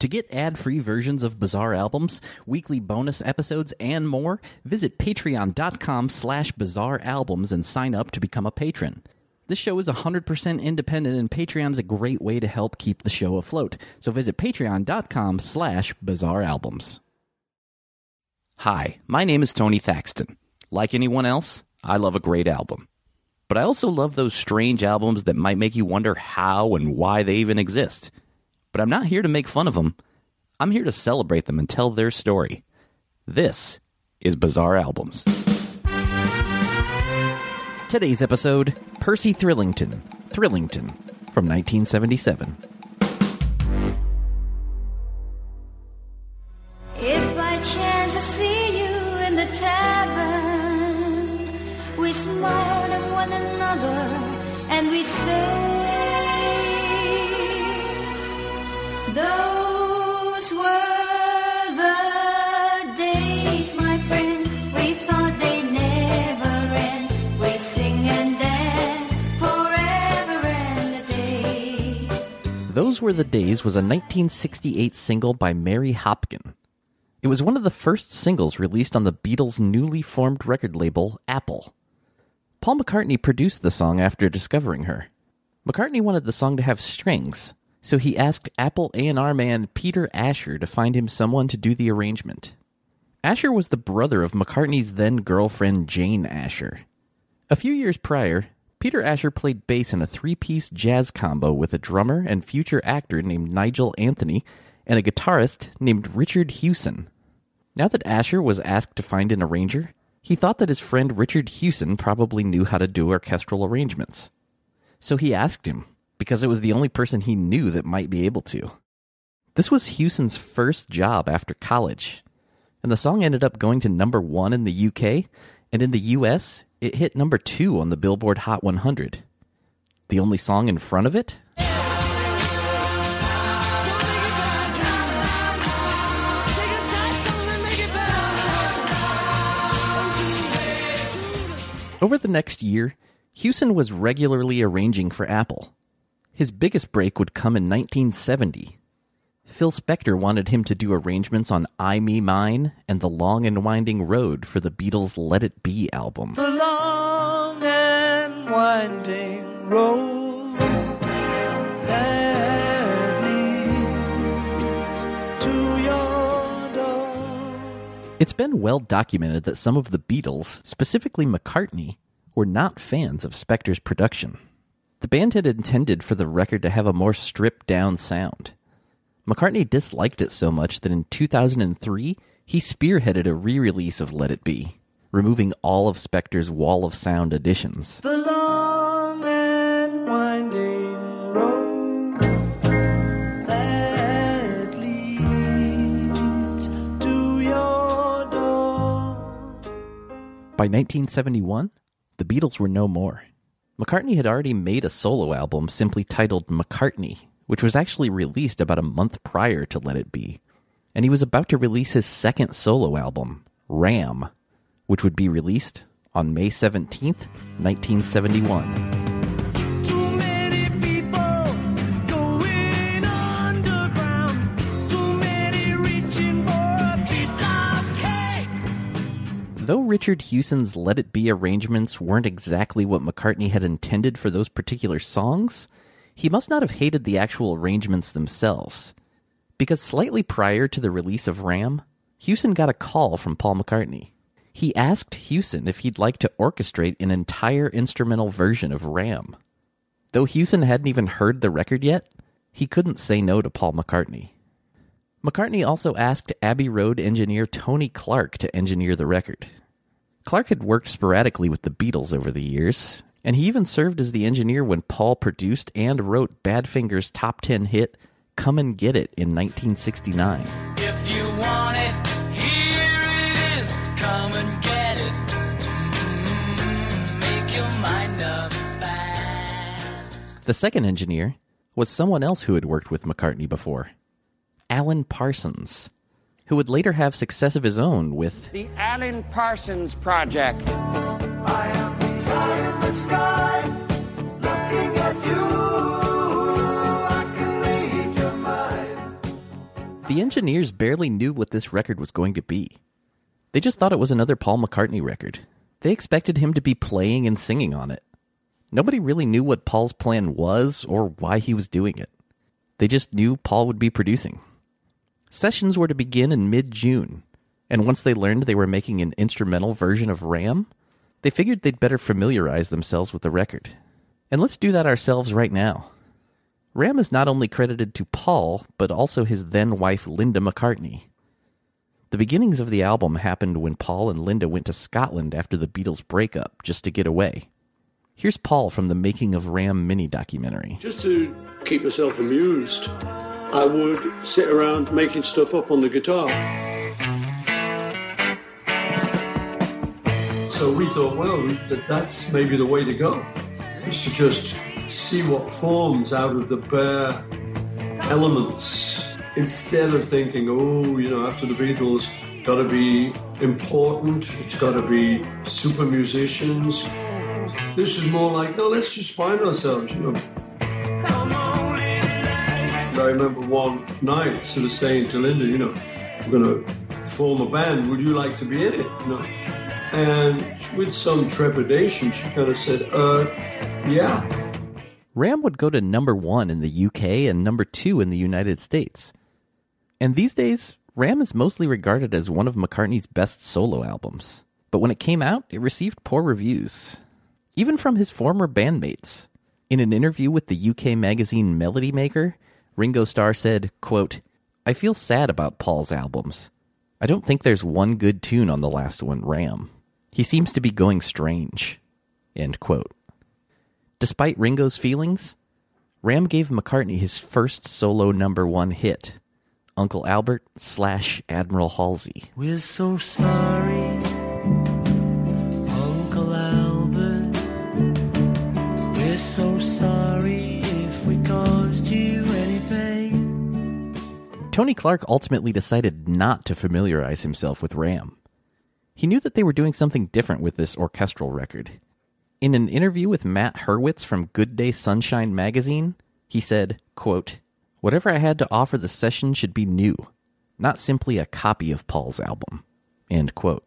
To get ad-free versions of Bizarre Albums, weekly bonus episodes, and more, visit patreon.com slash bizarre albums and sign up to become a patron. This show is 100% independent and Patreon is a great way to help keep the show afloat. So visit patreon.com slash bizarre albums. Hi, my name is Tony Thaxton. Like anyone else, I love a great album. But I also love those strange albums that might make you wonder how and why they even exist – but I'm not here to make fun of them. I'm here to celebrate them and tell their story. This is Bizarre Albums. Today's episode Percy Thrillington, Thrillington, from 1977. If chance see you in the tavern, we smile at one another and we say, Those were the days, my friend. We thought they never end. We sing and dance forever and a day. Those Were the Days was a 1968 single by Mary Hopkin. It was one of the first singles released on the Beatles' newly formed record label, Apple. Paul McCartney produced the song after discovering her. McCartney wanted the song to have strings, so he asked Apple A&R man Peter Asher to find him someone to do the arrangement. Asher was the brother of McCartney's then girlfriend Jane Asher. A few years prior, Peter Asher played bass in a three-piece jazz combo with a drummer and future actor named Nigel Anthony and a guitarist named Richard Hewson. Now that Asher was asked to find an arranger, he thought that his friend Richard Hewson probably knew how to do orchestral arrangements. So he asked him, because it was the only person he knew that might be able to. This was Hewson's first job after college, and the song ended up going to number one in the UK, and in the US, it hit number two on the Billboard Hot 100. The only song in front of it? Over the next year, Hewson was regularly arranging for Apple. His biggest break would come in 1970. Phil Spector wanted him to do arrangements on I Me Mine and The Long and Winding Road for the Beatles' Let It Be album. the long and winding road that leads to your door. It's been well documented that some of the Beatles, specifically McCartney, were not fans of Spector's production. The band had intended for the record to have a more stripped down sound. McCartney disliked it so much that in 2003, he spearheaded a re release of Let It Be, removing all of Spector's Wall of Sound additions. The long and winding road that leads to your door. By 1971, the Beatles were no more. McCartney had already made a solo album simply titled McCartney, which was actually released about a month prior to Let It Be. And he was about to release his second solo album, Ram, which would be released on May 17th, 1971. Though Richard Hewson's Let It Be arrangements weren't exactly what McCartney had intended for those particular songs, he must not have hated the actual arrangements themselves. Because slightly prior to the release of Ram, Hewson got a call from Paul McCartney. He asked Hewson if he'd like to orchestrate an entire instrumental version of Ram. Though Hewson hadn't even heard the record yet, he couldn't say no to Paul McCartney. McCartney also asked Abbey Road engineer Tony Clark to engineer the record. Clark had worked sporadically with the Beatles over the years, and he even served as the engineer when Paul produced and wrote Badfinger's top 10 hit Come and Get It in 1969. If you want it, here it is. Come and get it. Mm, make your mind up fast. The second engineer was someone else who had worked with McCartney before Alan Parsons, who would later have success of his own with The Alan Parsons Project. I am the eye in the sky, looking at you. I can read your mind. The engineers barely knew what this record was going to be. They just thought it was another Paul McCartney record. They expected him to be playing and singing on it. Nobody really knew what Paul's plan was or why he was doing it. They just knew Paul would be producing. Sessions were to begin in mid June, and once they learned they were making an instrumental version of Ram, they figured they'd better familiarize themselves with the record. And let's do that ourselves right now. Ram is not only credited to Paul, but also his then wife Linda McCartney. The beginnings of the album happened when Paul and Linda went to Scotland after the Beatles' breakup just to get away. Here's Paul from the Making of Ram mini documentary. Just to keep myself amused, I would sit around making stuff up on the guitar. So we thought, well, that that's maybe the way to go, is to just see what forms out of the bare elements instead of thinking, oh, you know, after the Beatles, got to be important, it's got to be super musicians. This is more like, no, let's just find ourselves, you know. I remember one night sort of saying to Linda, you know, we're going to form a band. Would you like to be in it? You know, and with some trepidation, she kind of said, uh, yeah. Ram would go to number one in the UK and number two in the United States. And these days, Ram is mostly regarded as one of McCartney's best solo albums. But when it came out, it received poor reviews, even from his former bandmates. In an interview with the UK magazine Melody Maker, Ringo Starr said, quote, I feel sad about Paul's albums. I don't think there's one good tune on the last one, Ram. He seems to be going strange. End quote. Despite Ringo's feelings, Ram gave McCartney his first solo number one hit, Uncle Albert slash Admiral Halsey. We're so sorry, Tony Clark ultimately decided not to familiarize himself with Ram. He knew that they were doing something different with this orchestral record. In an interview with Matt Hurwitz from Good Day Sunshine magazine, he said, quote, Whatever I had to offer the session should be new, not simply a copy of Paul's album. End quote.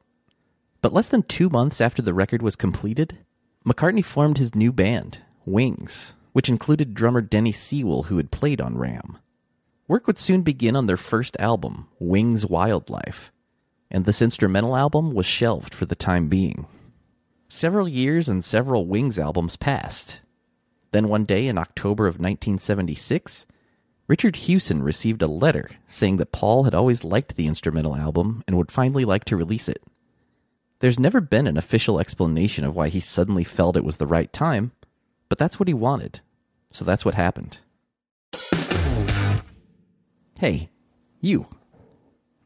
But less than two months after the record was completed, McCartney formed his new band, Wings, which included drummer Denny Seiwell, who had played on Ram. Work would soon begin on their first album, Wings Wildlife, and this instrumental album was shelved for the time being. Several years and several Wings albums passed. Then one day in October of 1976, Richard Hewson received a letter saying that Paul had always liked the instrumental album and would finally like to release it. There's never been an official explanation of why he suddenly felt it was the right time, but that's what he wanted. So that's what happened. Hey, you.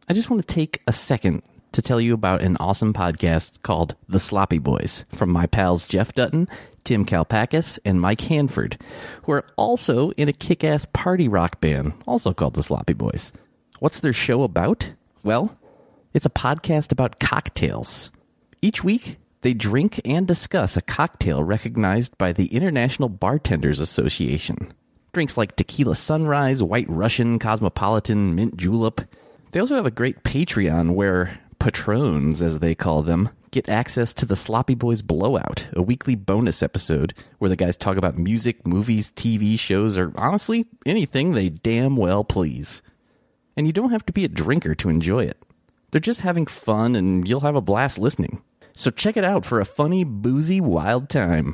I just want to take a second to tell you about an awesome podcast called The Sloppy Boys from my pals Jeff Dutton, Tim Kalpakis, and Mike Hanford, who are also in a kick ass party rock band, also called The Sloppy Boys. What's their show about? Well, it's a podcast about cocktails. Each week, they drink and discuss a cocktail recognized by the International Bartenders Association. Drinks like tequila sunrise, white Russian, cosmopolitan, mint julep. They also have a great Patreon where patrons, as they call them, get access to the Sloppy Boys Blowout, a weekly bonus episode where the guys talk about music, movies, TV shows, or honestly, anything they damn well please. And you don't have to be a drinker to enjoy it. They're just having fun and you'll have a blast listening. So check it out for a funny, boozy, wild time.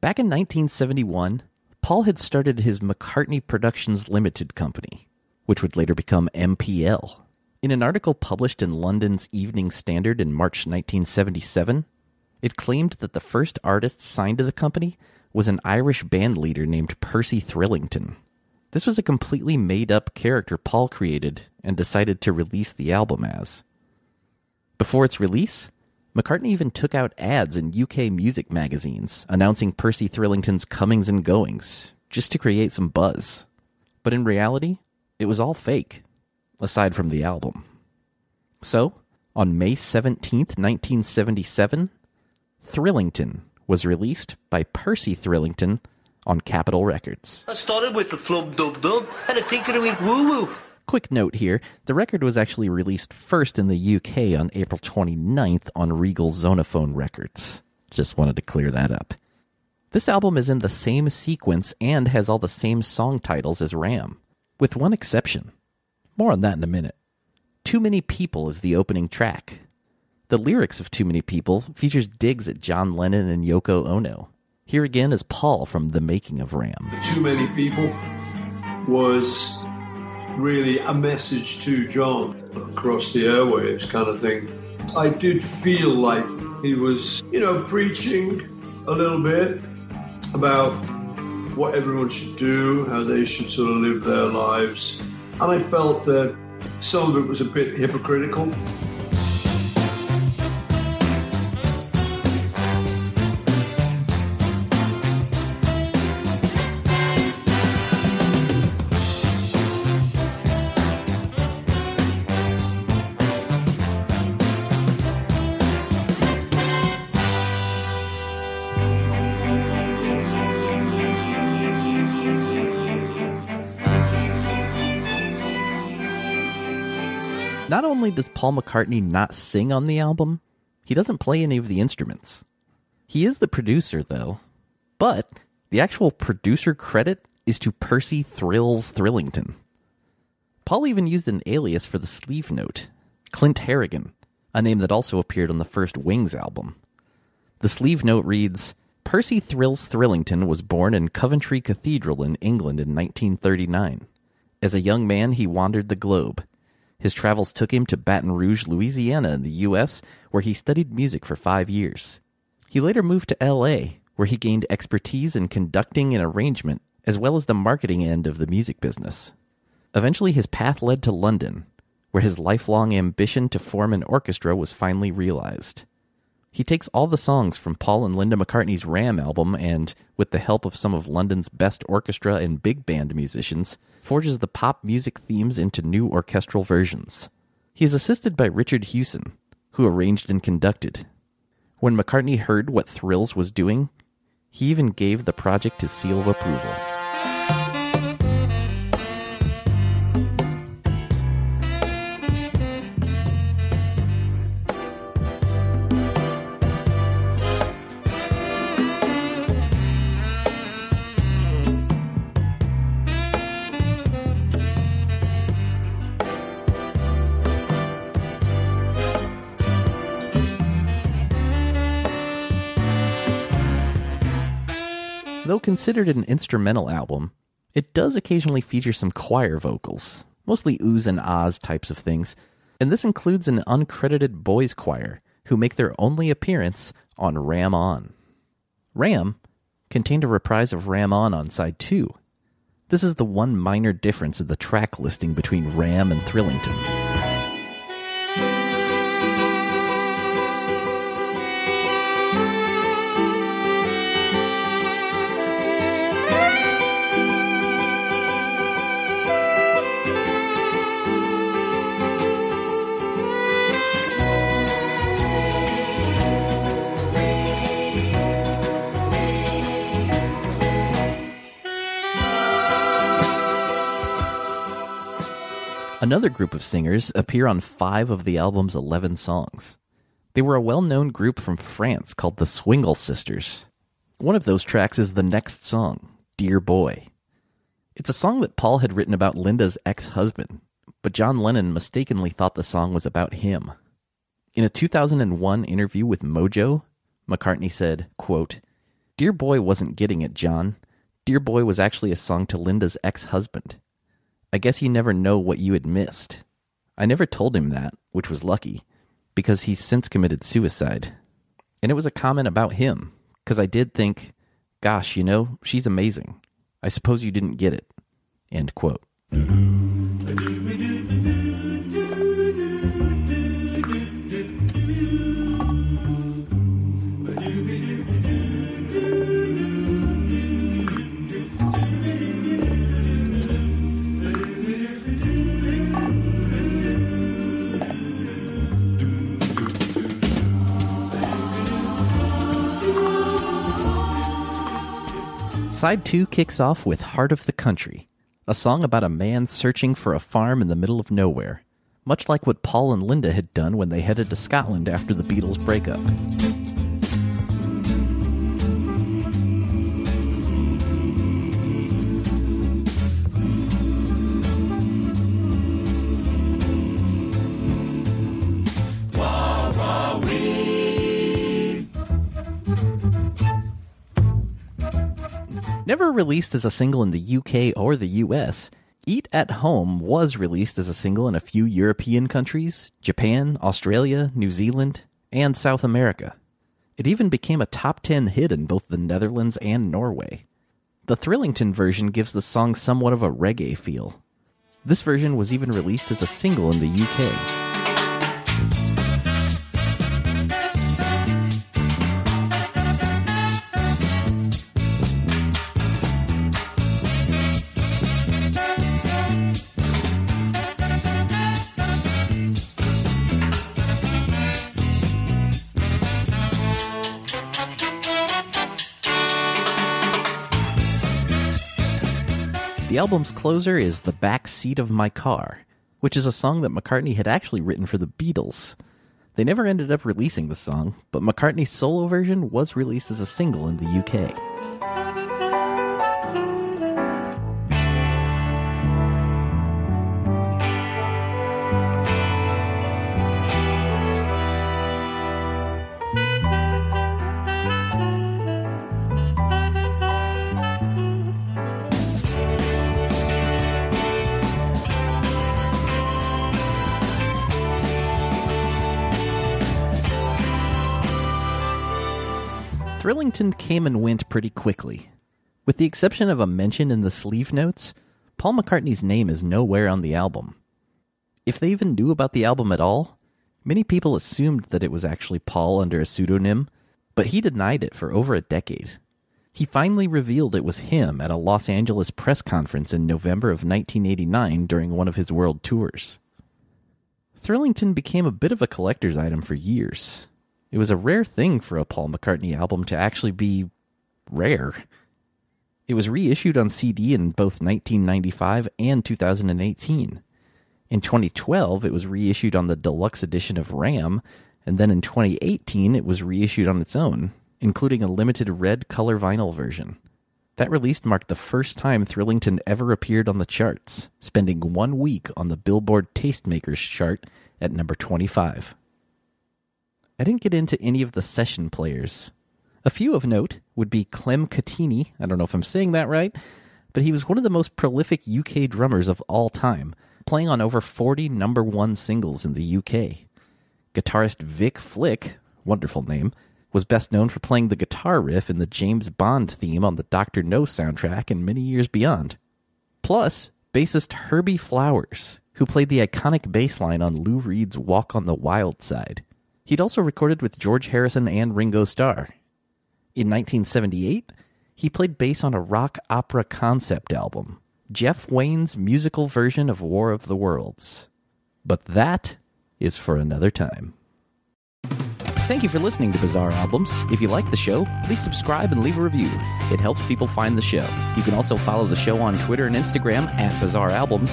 Back in 1971, Paul had started his McCartney Productions Limited company, which would later become MPL. In an article published in London's Evening Standard in March 1977, it claimed that the first artist signed to the company was an Irish band leader named Percy Thrillington. This was a completely made up character Paul created and decided to release the album as. Before its release, McCartney even took out ads in UK music magazines announcing Percy Thrillington's comings and goings, just to create some buzz. But in reality, it was all fake, aside from the album. So, on May 17th, 1977, Thrillington was released by Percy Thrillington on Capitol Records. I started with the flub dub dub and a tinkerwink woo woo. Quick note here the record was actually released first in the UK on April 29th on Regal Zonophone Records. Just wanted to clear that up. This album is in the same sequence and has all the same song titles as Ram, with one exception. More on that in a minute. Too Many People is the opening track. The lyrics of Too Many People features digs at John Lennon and Yoko Ono. Here again is Paul from The Making of Ram. Too many people was really a message to John across the airwaves, kind of thing. I did feel like he was, you know, preaching a little bit about what everyone should do, how they should sort of live their lives. And I felt that some of it was a bit hypocritical. Only does Paul McCartney not sing on the album, he doesn't play any of the instruments. He is the producer, though, but the actual producer credit is to Percy Thrills Thrillington. Paul even used an alias for the sleeve note, Clint Harrigan, a name that also appeared on the first Wings album. The sleeve note reads Percy Thrills Thrillington was born in Coventry Cathedral in England in 1939. As a young man, he wandered the globe. His travels took him to Baton Rouge, Louisiana, in the U.S., where he studied music for five years. He later moved to L.A., where he gained expertise in conducting and arrangement, as well as the marketing end of the music business. Eventually, his path led to London, where his lifelong ambition to form an orchestra was finally realized. He takes all the songs from Paul and Linda McCartney's Ram album and, with the help of some of London's best orchestra and big band musicians, forges the pop music themes into new orchestral versions. He is assisted by Richard Hewson, who arranged and conducted. When McCartney heard what Thrills was doing, he even gave the project his seal of approval. Though considered an instrumental album, it does occasionally feature some choir vocals, mostly oohs and ahs types of things, and this includes an uncredited boys choir who make their only appearance on Ram On. Ram contained a reprise of Ram On on side 2. This is the one minor difference in the track listing between Ram and Thrillington. Another group of singers appear on five of the album's 11 songs. They were a well known group from France called the Swingle Sisters. One of those tracks is the next song, Dear Boy. It's a song that Paul had written about Linda's ex husband, but John Lennon mistakenly thought the song was about him. In a 2001 interview with Mojo, McCartney said, quote, Dear Boy wasn't getting it, John. Dear Boy was actually a song to Linda's ex husband. I guess you never know what you had missed. I never told him that, which was lucky, because he's since committed suicide. And it was a comment about him, because I did think, gosh, you know, she's amazing. I suppose you didn't get it. End quote. Mm-hmm. Side 2 kicks off with Heart of the Country, a song about a man searching for a farm in the middle of nowhere, much like what Paul and Linda had done when they headed to Scotland after the Beatles' breakup. Never released as a single in the UK or the US, Eat at Home was released as a single in a few European countries, Japan, Australia, New Zealand, and South America. It even became a top 10 hit in both the Netherlands and Norway. The Thrillington version gives the song somewhat of a reggae feel. This version was even released as a single in the UK. The album's closer is The Back Seat of My Car, which is a song that McCartney had actually written for the Beatles. They never ended up releasing the song, but McCartney's solo version was released as a single in the UK. Thrillington came and went pretty quickly. With the exception of a mention in the sleeve notes, Paul McCartney's name is nowhere on the album. If they even knew about the album at all, many people assumed that it was actually Paul under a pseudonym, but he denied it for over a decade. He finally revealed it was him at a Los Angeles press conference in November of 1989 during one of his world tours. Thrillington became a bit of a collector's item for years. It was a rare thing for a Paul McCartney album to actually be rare. It was reissued on CD in both 1995 and 2018. In 2012, it was reissued on the deluxe edition of Ram, and then in 2018, it was reissued on its own, including a limited red color vinyl version. That release marked the first time Thrillington ever appeared on the charts, spending one week on the Billboard Tastemakers chart at number 25. I didn't get into any of the session players. A few of note would be Clem Cattini. I don't know if I'm saying that right, but he was one of the most prolific UK drummers of all time, playing on over 40 number one singles in the UK. Guitarist Vic Flick, wonderful name, was best known for playing the guitar riff in the James Bond theme on the Dr. No soundtrack and many years beyond. Plus, bassist Herbie Flowers, who played the iconic bass line on Lou Reed's Walk on the Wild Side. He'd also recorded with George Harrison and Ringo Starr. In 1978, he played bass on a rock opera concept album, Jeff Wayne's musical version of War of the Worlds. But that is for another time. Thank you for listening to Bizarre Albums. If you like the show, please subscribe and leave a review. It helps people find the show. You can also follow the show on Twitter and Instagram at Bizarre Albums,